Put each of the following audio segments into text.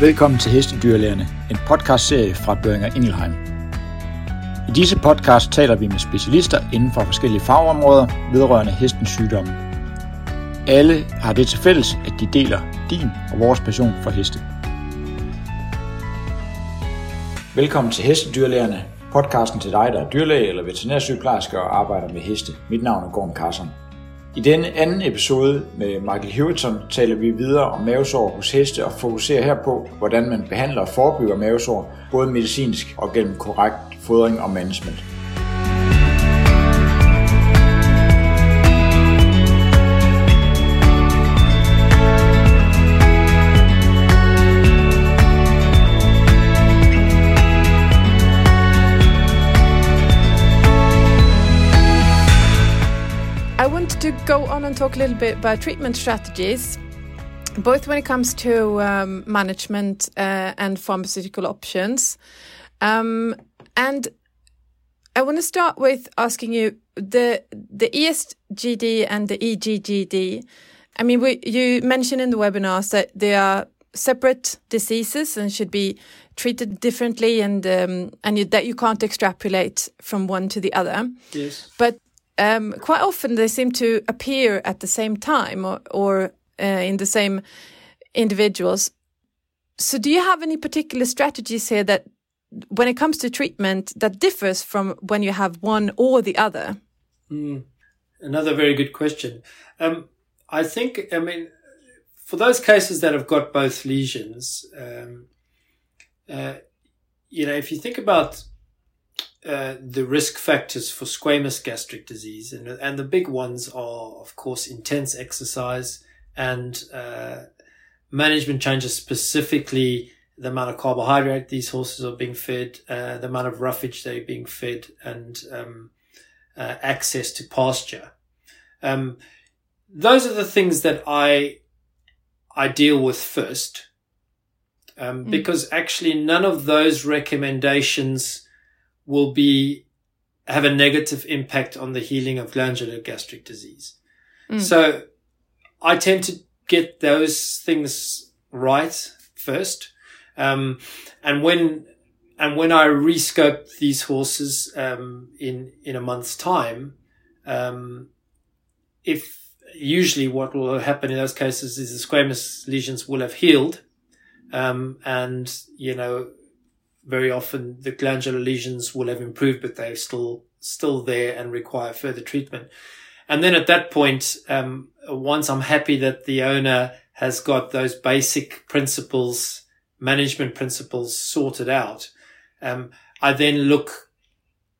Velkommen til Hestedyrlægerne, en podcastserie fra Børinger Ingelheim. I disse podcast taler vi med specialister inden for forskellige fagområder vedrørende hestens sygdomme. Alle har det til fælles, at de deler din og vores passion for heste. Velkommen til Hestedyrlægerne, podcasten til dig, der er dyrlæge eller veterinærsygeplejerske og arbejder med heste. Mit navn er Gorm Carson. I denne anden episode med Michael Hewitton taler vi videre om mavesår hos heste og fokuserer her på, hvordan man behandler og forebygger mavesår, både medicinsk og gennem korrekt fodring og management. To go on and talk a little bit about treatment strategies, both when it comes to um, management uh, and pharmaceutical options. Um, and I want to start with asking you the the ESGD and the EGGD. I mean, we, you mentioned in the webinars that they are separate diseases and should be treated differently, and um, and you, that you can't extrapolate from one to the other. Yes. But um, quite often they seem to appear at the same time or, or uh, in the same individuals. So, do you have any particular strategies here that, when it comes to treatment, that differs from when you have one or the other? Mm, another very good question. Um, I think, I mean, for those cases that have got both lesions, um, uh, you know, if you think about uh, the risk factors for squamous gastric disease, and and the big ones are, of course, intense exercise and uh, management changes, specifically the amount of carbohydrate these horses are being fed, uh, the amount of roughage they're being fed, and um, uh, access to pasture. Um, those are the things that I I deal with first, um, mm. because actually none of those recommendations will be have a negative impact on the healing of glandular gastric disease. Mm. So I tend to get those things right first. Um, and when, and when I rescope these horses, um, in, in a month's time, um, if usually what will happen in those cases is the squamous lesions will have healed. Um, and, you know, very often the glandular lesions will have improved, but they're still still there and require further treatment. And then at that point, um, once I'm happy that the owner has got those basic principles, management principles sorted out, um, I then look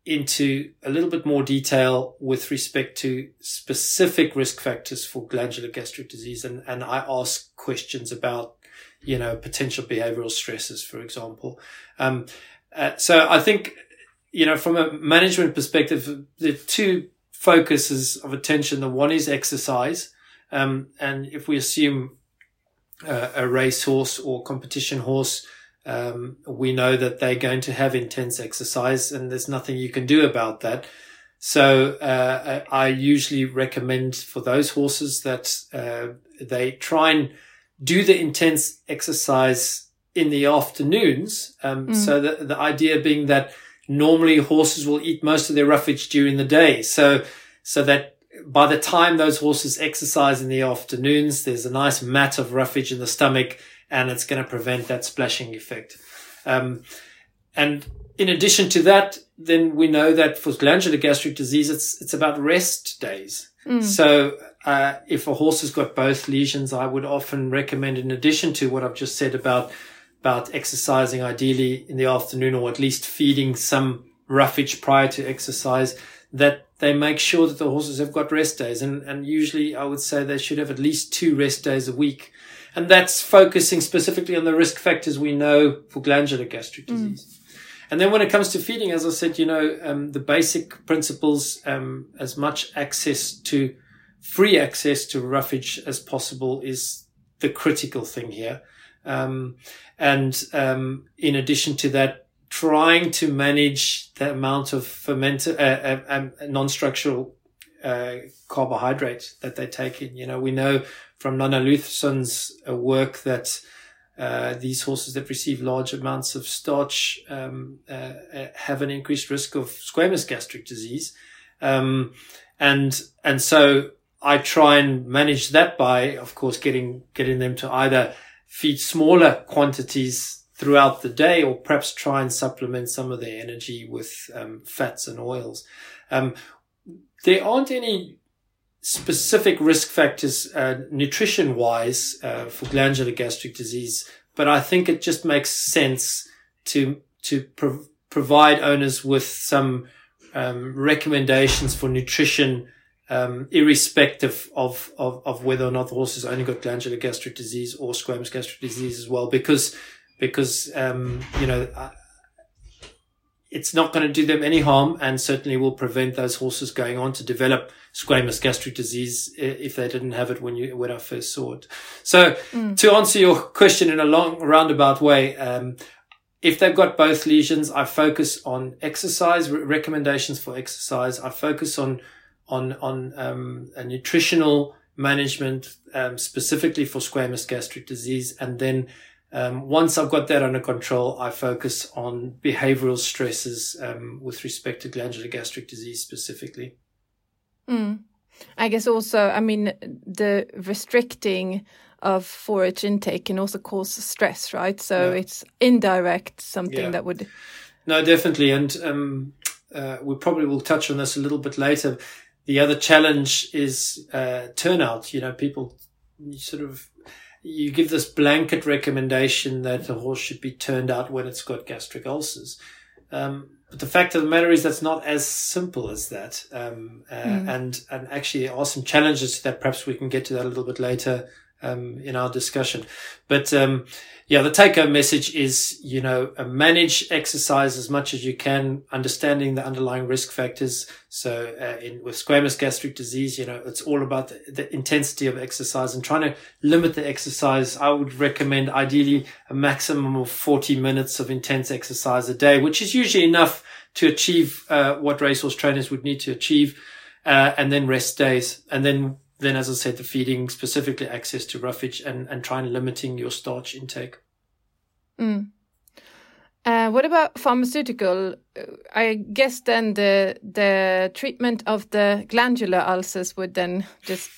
into a little bit more detail with respect to specific risk factors for glandular gastric disease. And, and I ask questions about you know, potential behavioral stresses, for example. Um, uh, so I think, you know, from a management perspective, the two focuses of attention, the one is exercise. Um, and if we assume uh, a race horse or competition horse, um, we know that they're going to have intense exercise and there's nothing you can do about that. So, uh, I usually recommend for those horses that, uh, they try and do the intense exercise in the afternoons. Um, mm. So the, the idea being that normally horses will eat most of their roughage during the day. So, so that by the time those horses exercise in the afternoons, there's a nice mat of roughage in the stomach and it's going to prevent that splashing effect. Um, and in addition to that, then we know that for glandular gastric disease, it's, it's about rest days. Mm. So uh, if a horse has got both lesions, I would often recommend, in addition to what I've just said about about exercising ideally in the afternoon or at least feeding some roughage prior to exercise, that they make sure that the horses have got rest days. And, and usually I would say they should have at least two rest days a week. And that's focusing specifically on the risk factors we know for glandular gastric mm. disease. Mm. And then when it comes to feeding, as I said, you know, um, the basic principles, um, as much access to free access to roughage as possible is the critical thing here. Um, and um, in addition to that, trying to manage the amount of fermented, uh, uh, um, non-structural uh, carbohydrate that they take in. You know, we know from Nanna Luthersson's uh, work that uh, these horses that receive large amounts of starch um, uh, have an increased risk of squamous gastric disease, um, and and so I try and manage that by, of course, getting getting them to either feed smaller quantities throughout the day, or perhaps try and supplement some of their energy with um, fats and oils. Um, there aren't any specific risk factors, uh, nutrition wise, uh, for glandular gastric disease, but I think it just makes sense to, to pro- provide owners with some, um, recommendations for nutrition, um, irrespective of, of, of whether or not the horse has only got glandular gastric disease or squamous gastric disease as well, because, because, um, you know, it's not going to do them any harm and certainly will prevent those horses going on to develop squamous gastric disease if they didn't have it when you when I first saw it. So mm. to answer your question in a long roundabout way, um, if they've got both lesions, I focus on exercise recommendations for exercise. I focus on on on um, a nutritional management um, specifically for squamous gastric disease, and then um, once I've got that under control, I focus on behavioral stresses um, with respect to glandular gastric disease specifically. Mm. I guess also, I mean, the restricting of forage intake can also cause stress, right? So yeah. it's indirect something yeah. that would. No, definitely, and um, uh, we probably will touch on this a little bit later. The other challenge is uh, turnout. You know, people sort of you give this blanket recommendation that a horse should be turned out when it's got gastric ulcers. Um, but the fact of the matter is that's not as simple as that. Um, uh, mm. and, and actually there are some challenges to that. Perhaps we can get to that a little bit later um, in our discussion. But um, yeah, the take home message is, you know, uh, manage exercise as much as you can, understanding the underlying risk factors. So uh, in, with squamous gastric disease, you know, it's all about the, the, intensity of exercise and trying to limit the exercise. I would recommend ideally a maximum of 40 minutes of intense exercise a day, which is usually enough to achieve uh, what racehorse trainers would need to achieve. Uh, and then rest days. And then then, as I said, the feeding specifically access to roughage and, and trying limiting your starch intake. Mm. Uh, what about pharmaceutical? I guess then the the treatment of the glandular ulcers would then just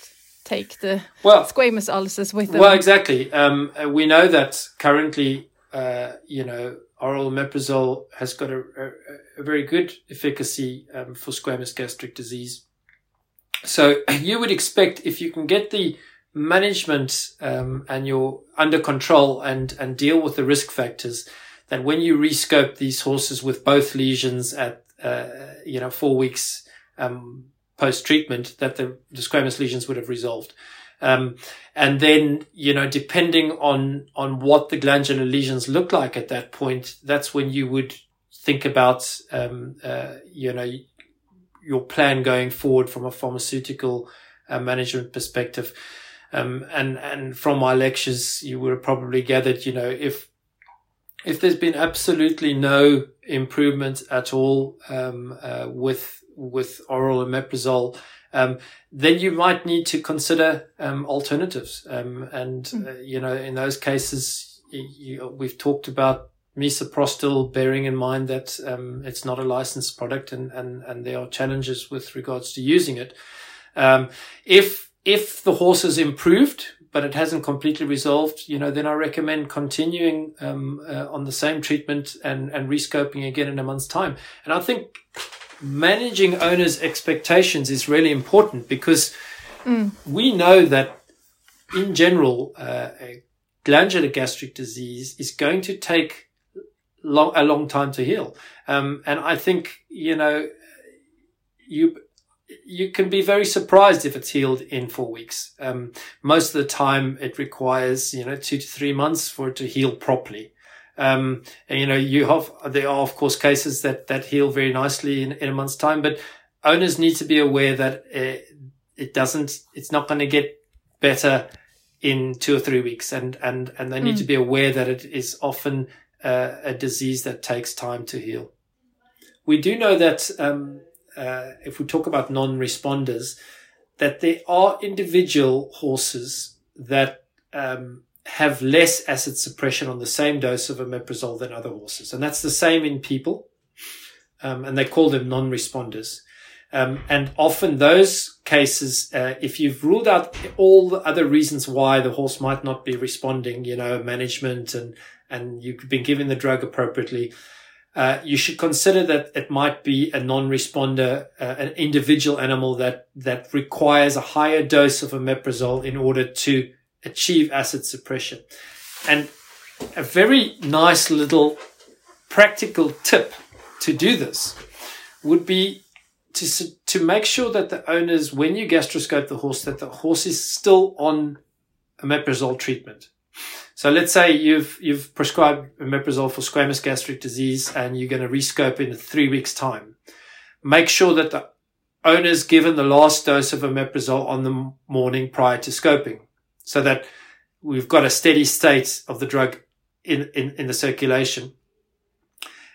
take the well, squamous ulcers with them. Well, exactly. Um, uh, we know that currently, uh, you know, oral omeprazole has got a, a, a very good efficacy um, for squamous gastric disease. So you would expect if you can get the management um, and you're under control and and deal with the risk factors, that when you rescope these horses with both lesions at uh, you know four weeks um, post treatment, that the, the, squamous lesions would have resolved. Um, and then, you know, depending on, on what the glandular lesions look like at that point, that's when you would think about, um, uh, you know, your plan going forward from a pharmaceutical uh, management perspective. Um, and, and from my lectures, you would have probably gathered, you know, if, if there's been absolutely no improvement at all, um, uh, with, with oral omeprazole, um, then you might need to consider, um, alternatives. Um, and, mm. uh, you know, in those cases, you, you, we've talked about misoprostol, bearing in mind that um, it's not a licensed product and, and, and there are challenges with regards to using it. Um, if if the horse has improved, but it hasn't completely resolved, you know, then I recommend continuing um, uh, on the same treatment and and rescoping again in a month's time. And I think managing owners' expectations is really important because mm. we know that in general, uh, glandular gastric disease is going to take long, a long time to heal. Um, and I think, you know, you, you can be very surprised if it's healed in four weeks. Um, most of the time it requires, you know, two to three months for it to heal properly. Um, and you know, you have, there are of course cases that, that heal very nicely in, in a month's time, but owners need to be aware that it, it doesn't, it's not going to get better in two or three weeks. And, and, and they need mm. to be aware that it is often uh, a disease that takes time to heal. We do know that um, uh, if we talk about non-responders, that there are individual horses that um, have less acid suppression on the same dose of omeprazole than other horses. And that's the same in people. Um, and they call them non-responders. Um, and often those cases, uh, if you've ruled out all the other reasons why the horse might not be responding, you know, management and, and you've been given the drug appropriately, uh, you should consider that it might be a non-responder, uh, an individual animal that, that requires a higher dose of omeprazole in order to achieve acid suppression. And a very nice little practical tip to do this would be to, to make sure that the owners, when you gastroscope the horse, that the horse is still on omeprazole treatment. So let's say you've, you've prescribed omeprazole for squamous gastric disease and you're going to rescope in three weeks time. Make sure that the owner's given the last dose of omeprazole on the morning prior to scoping so that we've got a steady state of the drug in, in, in the circulation.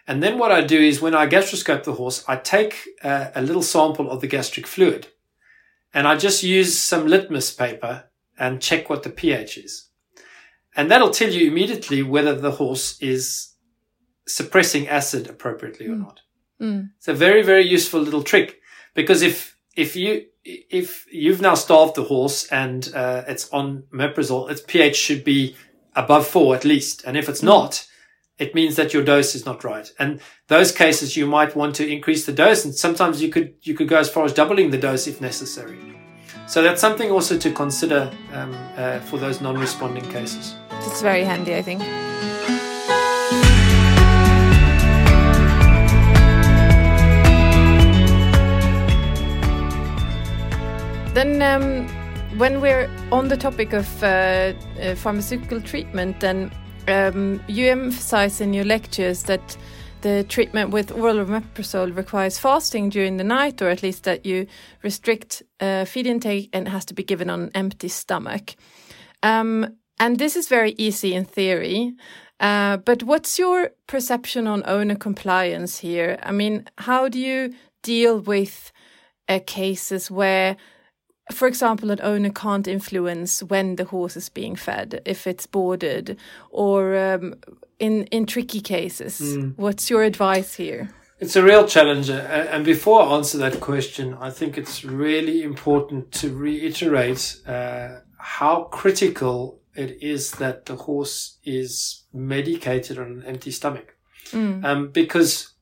And then what I do is when I gastroscope the horse, I take a, a little sample of the gastric fluid and I just use some litmus paper and check what the pH is. And that'll tell you immediately whether the horse is suppressing acid appropriately mm. or not. Mm. It's a very, very useful little trick because if, if you, if you've now starved the horse and uh, it's on omeprazole, its pH should be above four at least. And if it's mm. not, it means that your dose is not right. And those cases, you might want to increase the dose. And sometimes you could, you could go as far as doubling the dose if necessary. So that's something also to consider um, uh, for those non-responding cases. It's very handy, I think. Then, um, when we're on the topic of uh, uh, pharmaceutical treatment, then um, you emphasize in your lectures that the treatment with oral omeprazole requires fasting during the night, or at least that you restrict uh, feed intake and has to be given on an empty stomach. Um, and this is very easy in theory. Uh, but what's your perception on owner compliance here? I mean, how do you deal with uh, cases where for example, an owner can't influence when the horse is being fed, if it's boarded, or um, in in tricky cases. Mm. What's your advice here? It's a real challenge, and before I answer that question, I think it's really important to reiterate uh, how critical it is that the horse is medicated on an empty stomach, mm. um, because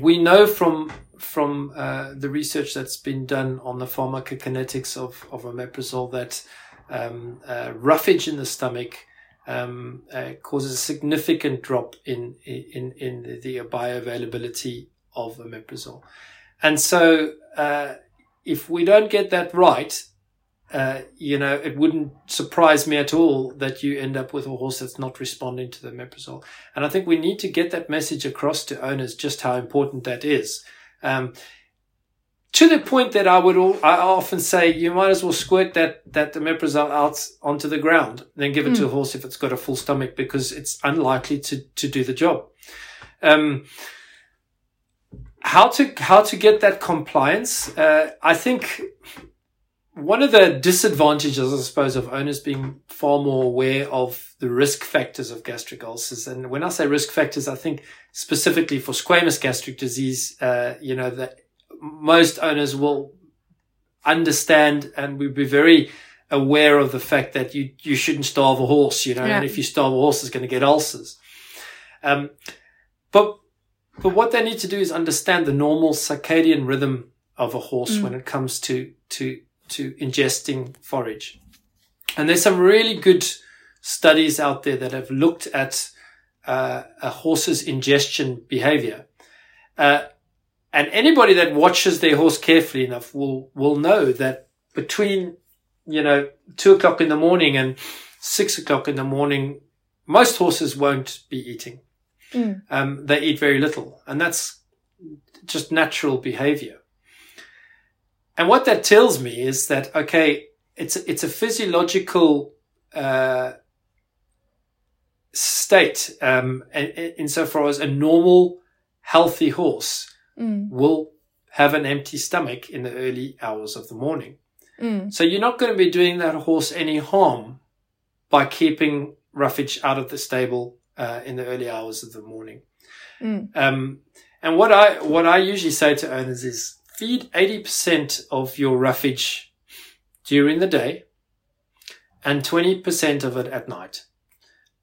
we know from from uh, the research that's been done on the pharmacokinetics of, of omeprazole that um, uh, roughage in the stomach um, uh, causes a significant drop in in in the bioavailability of omeprazole, and so uh, if we don't get that right, uh, you know, it wouldn't surprise me at all that you end up with a horse that's not responding to the omeprazole. And I think we need to get that message across to owners just how important that is. Um, to the point that I would all, I often say you might as well squirt that that omeprazole out onto the ground, then give it mm. to a hmm. horse if it's got a full stomach because it's unlikely to to do the job. Um, how to how to get that compliance? Uh, I think one of the disadvantages, I suppose, of owners being far more aware of the risk factors of gastric ulcers, and when I say risk factors, I think specifically for squamous gastric disease, uh, you know, that most owners will understand and we'd be very aware of the fact that you, you shouldn't starve a horse, you know, yeah. and if you starve a horse, it's going to get ulcers. Um, but, but what they need to do is understand the normal circadian rhythm of a horse mm. when it comes to, to, to ingesting forage. And there's some really good studies out there that have looked at uh, a horse's ingestion behavior. Uh, and anybody that watches their horse carefully enough will, will know that between, you know, two o'clock in the morning and six o'clock in the morning, most horses won't be eating. Mm. Um, they eat very little and that's just natural behavior. And what that tells me is that, okay, it's, it's a physiological, uh, state, um, insofar as a normal, healthy horse mm. will have an empty stomach in the early hours of the morning. Mm. So you're not going to be doing that horse any harm by keeping roughage out of the stable uh, in the early hours of the morning. Mm. Um, and what I what I usually say to owners is feed eighty percent of your roughage during the day, and twenty percent of it at night.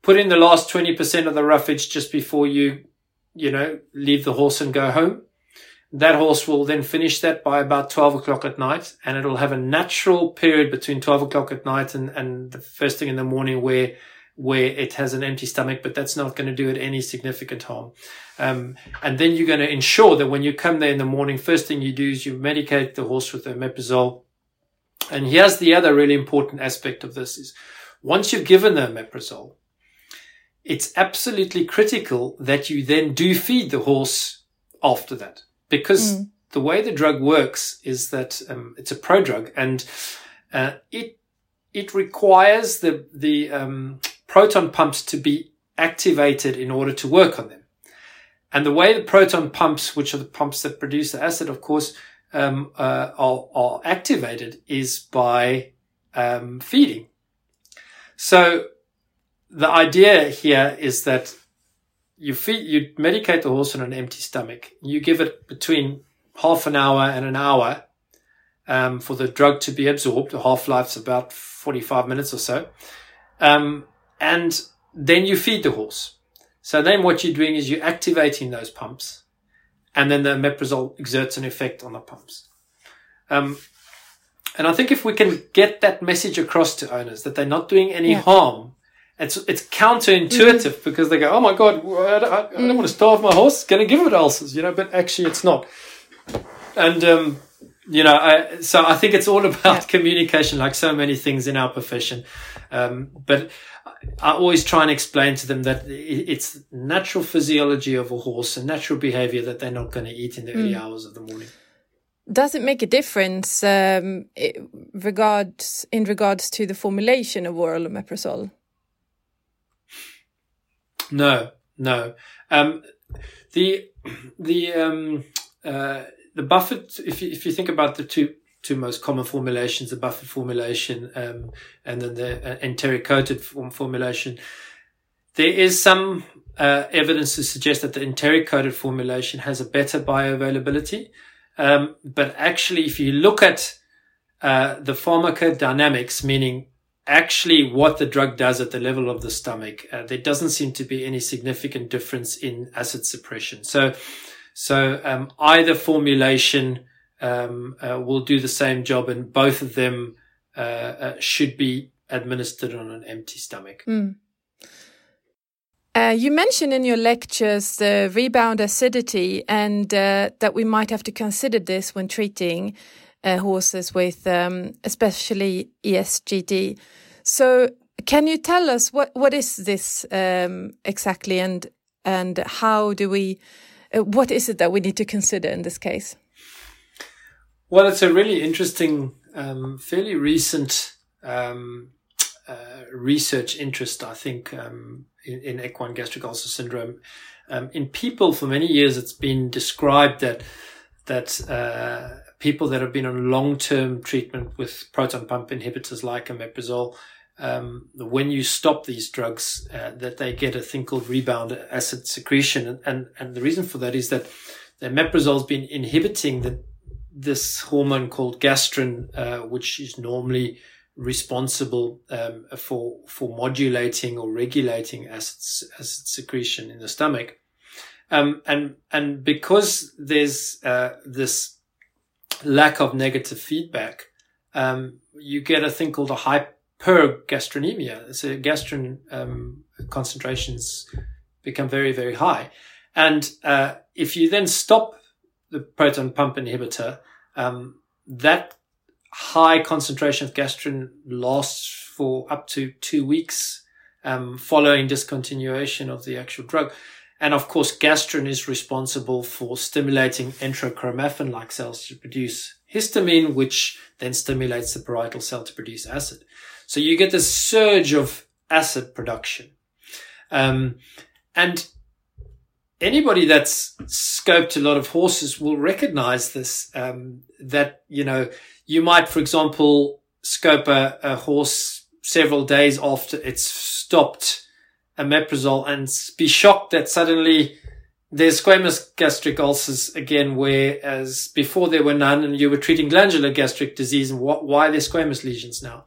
Put in the last twenty percent of the roughage just before you, you know, leave the horse and go home. That horse will then finish that by about 12 o'clock at night and it'll have a natural period between 12 o'clock at night and, and the first thing in the morning where where it has an empty stomach, but that's not going to do it any significant harm. Um, and then you're going to ensure that when you come there in the morning, first thing you do is you medicate the horse with omeprazole. And here's the other really important aspect of this is once you've given the omeprazole, it's absolutely critical that you then do feed the horse after that because mm. the way the drug works is that um, it's a prodrug and uh, it it requires the the um, proton pumps to be activated in order to work on them. And the way the proton pumps, which are the pumps that produce the acid, of course, um, uh, are, are, activated is by um, feeding. So the idea here is that you feed, you medicate the horse on an empty stomach. You give it between half an hour and an hour um, for the drug to be absorbed. The half life's about 45 minutes or so. Um, and then you feed the horse. So then what you're doing is you're activating those pumps and then the omeprazole exerts an effect on the pumps. Um, and I think if we can get that message across to owners that they're not doing any yeah. harm, it's it's counterintuitive mm. because they go, "Oh my god, I don't, I don't mm. want to starve my horse; it's going to give it ulcers," you know. But actually, it's not. And um, you know, I, so I think it's all about yeah. communication, like so many things in our profession. Um, but I always try and explain to them that it's natural physiology of a horse and natural behavior that they're not going to eat in the mm. early hours of the morning. Does it make a difference um, regards in regards to the formulation of oral omeprazole? No, no. Um, the the um, uh, the buffered. If you, if you think about the two two most common formulations, the buffered formulation, um, and then the uh, enteric coated form formulation. There is some uh, evidence to suggest that the enteric coated formulation has a better bioavailability. Um, but actually, if you look at uh, the pharmacodynamics, meaning actually what the drug does at the level of the stomach, uh, there doesn't seem to be any significant difference in acid suppression. So, so um, either formulation um, uh, will do the same job, and both of them uh, uh should be administered on an empty stomach. Mm. You mentioned in your lectures the rebound acidity, and uh, that we might have to consider this when treating uh, horses with, um, especially ESGD. So, can you tell us what what is this um, exactly, and and how do we? What is it that we need to consider in this case? Well, it's a really interesting, um, fairly recent um, uh, research interest, I think, um, in, in, equine gastric ulcer syndrome. Um, in people, for many years, it's been described that that uh, people that have been on long-term treatment with proton pump inhibitors like omeprazole, um, when you stop these drugs, uh, that they get a thing called rebound acid secretion, and and, and the reason for that is that the omeprazole has been inhibiting the this hormone called gastrin, uh, which is normally responsible um, for for modulating or regulating acid, acid secretion in the stomach. Um, and and because there's uh, this lack of negative feedback, um, you get a thing called a hypergastrinemia. So gastrin um, concentrations become very very high, and uh, if you then stop the proton pump inhibitor, um, that high concentration of gastrin lasts for up to two weeks um, following discontinuation of the actual drug. And of course, gastrin is responsible for stimulating enterochromaffin-like cells to produce histamine, which then stimulates the parietal cell to produce acid. So you get this surge of acid production. Um, and anybody that's scoped a lot of horses will recognize this. Um, that you know, you might, for example, scope a, a horse several days after it's stopped a omeprazole and be shocked that suddenly there's squamous gastric ulcers again, whereas before there were none and you were treating glandular gastric disease and what, why are there squamous lesions now?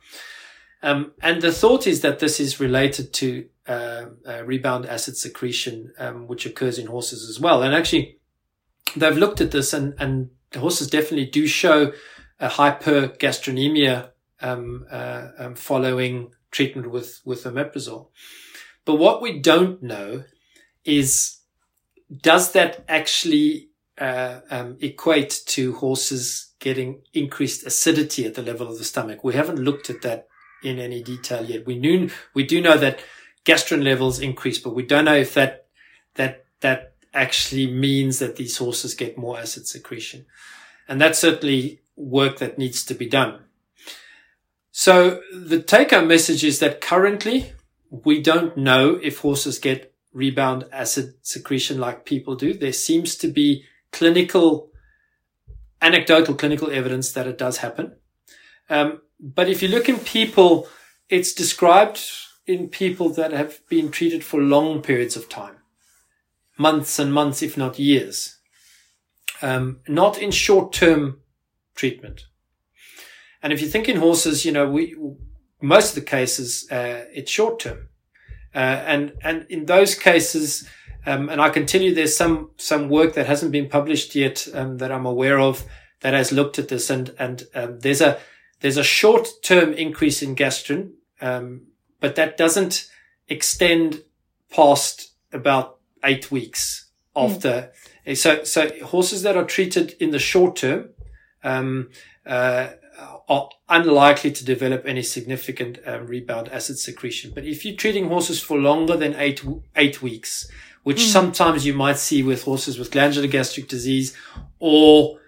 Um, and the thought is that this is related to uh, uh, rebound acid secretion, um, which occurs in horses as well. And actually, they've looked at this and, and horses definitely do show a hypergastrinemia um, uh, um, following treatment with, with omeprazole. But what we don't know is does that actually uh, um, equate to horses getting increased acidity at the level of the stomach? We haven't looked at that in any detail yet. We knew we do know that gastrin levels increase, but we don't know if that that that actually means that these horses get more acid secretion, and that's certainly work that needs to be done. So the take-home message is that currently we don't know if horses get rebound acid secretion like people do. There seems to be clinical, anecdotal clinical evidence that it does happen. Um, but if you look in people, it's described in people that have been treated for long periods of time, months and months, if not years, um, not in short term treatment. And if you think in horses, you know, we, most of the cases, uh, it's short term. Uh, and, and in those cases, um, and I can tell you there's some, some work that hasn't been published yet, um, that I'm aware of that has looked at this and, and, um, there's a, there's a short term increase in gastrin, um, but that doesn't extend past about eight weeks after. Mm. So, so horses that are treated in the short term, um, uh, are unlikely to develop any significant um, rebound acid secretion. But if you're treating horses for longer than eight eight weeks, which mm. sometimes you might see with horses with glandular gastric disease or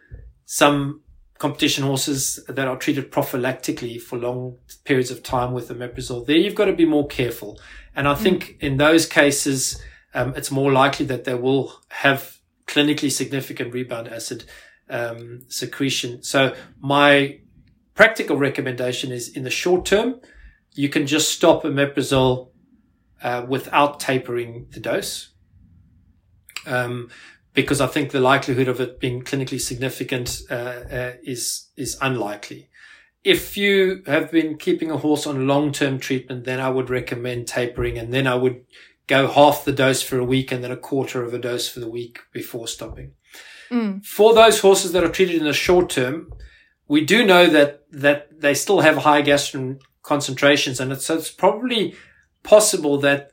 some competition horses that are treated prophylactically for long periods of time with omeprazole, there you've got to be more careful. And I mm. think in those cases, um, it's more likely that they will have clinically significant rebound acid um, secretion. So my practical recommendation is in the short term, you can just stop omeprazole uh, without tapering the dose. Um, because I think the likelihood of it being clinically significant uh, uh, is is unlikely. If you have been keeping a horse on long-term treatment, then I would recommend tapering, and then I would go half the dose for a week and then a quarter of a dose for the week before stopping. Mm. For those horses that are treated in the short term, we do know that that they still have high gastrin concentrations, and it's, so it's probably possible that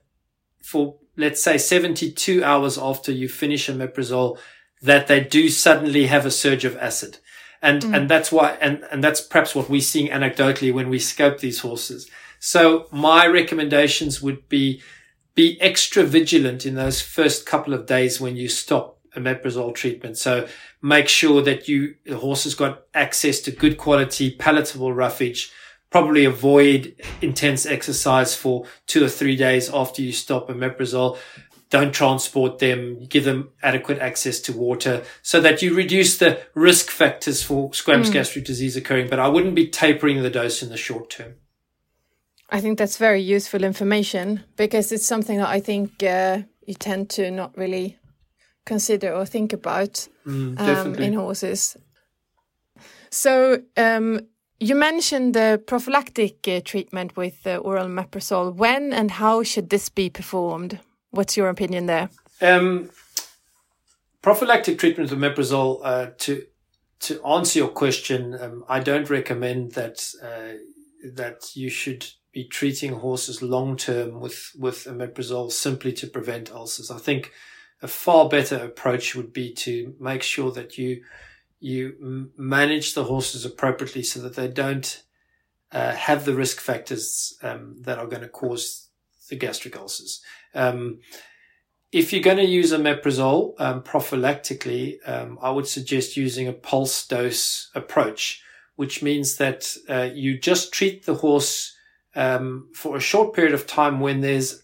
for let's say 72 hours after you finish a omeprazole, that they do suddenly have a surge of acid. And, mm. and that's why, and, and that's perhaps what we're seeing anecdotally when we scope these horses. So my recommendations would be, be extra vigilant in those first couple of days when you stop a omeprazole treatment. So make sure that you, the horse has got access to good quality, palatable roughage. Probably avoid intense exercise for two or three days after you stop omeprazole. Don't transport them. Give them adequate access to water so that you reduce the risk factors for squamous mm. gastric disease occurring. But I wouldn't be tapering the dose in the short term. I think that's very useful information because it's something that I think uh, you tend to not really consider or think about mm, um, in horses. So um, you mentioned the prophylactic uh, treatment with uh, oral omeprazole. When and how should this be performed? What's your opinion there? Um, prophylactic treatment with omeprazole uh, to to answer your question, um, I don't recommend that uh, that you should be treating horses long term with with omeprazole simply to prevent ulcers. I think a far better approach would be to make sure that you you manage the horses appropriately so that they don't uh, have the risk factors um, that are going to cause the gastric ulcers. Um, if you're going to use omeprazole um, prophylactically, um, I would suggest using a pulse dose approach, which means that uh, you just treat the horse um, for a short period of time when there's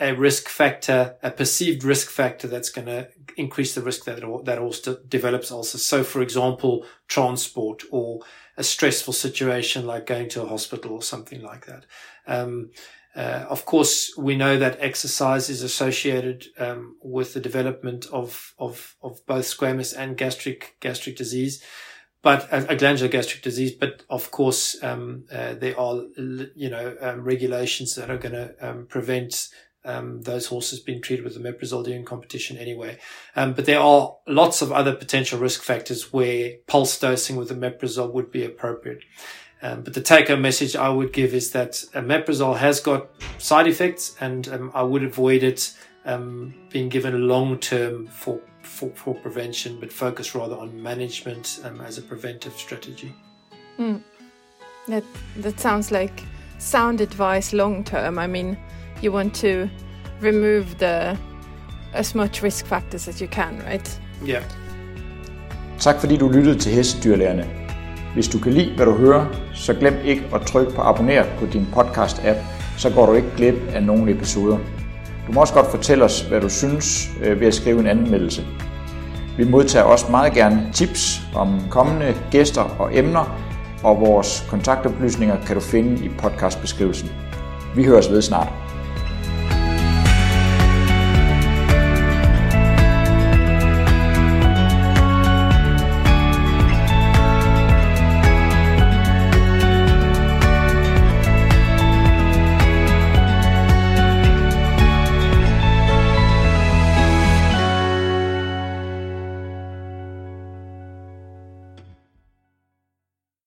a risk factor, a perceived risk factor that's going to increase the risk that it, that also develops also. So, for example, transport or a stressful situation like going to a hospital or something like that. Um, uh, of course, we know that exercise is associated um, with the development of, of, of both squamous and gastric gastric disease, but a, a glandular gastric disease. But of course, um, uh, there are you know um, regulations that are going to um, prevent um, those horses being treated with omeprazole during competition anyway. Um, but there are lots of other potential risk factors where pulse dosing with the omeprazole would be appropriate. Um, but the take home message I would give is that omeprazole has got side effects and um, I would avoid it um, being given long term for, for, for, prevention, but focus rather on management um, as a preventive strategy. Mm. That, that sounds like sound advice long term. I mean, you want to remove the as much risk factors as you can, right? Yeah. Tak fordi du lyttede til Hestedyrlægerne. Hvis du kan lide, hvad du hører, så glem ikke at trykke på abonner på din podcast-app, så går du ikke glip af nogle episoder. Du må også godt fortælle os, hvad du synes øh, ved at skrive en anmeldelse. Vi modtager også meget gerne tips om kommende gæster og emner, og vores kontaktoplysninger kan du finde i podcastbeskrivelsen. Vi høres ved snart.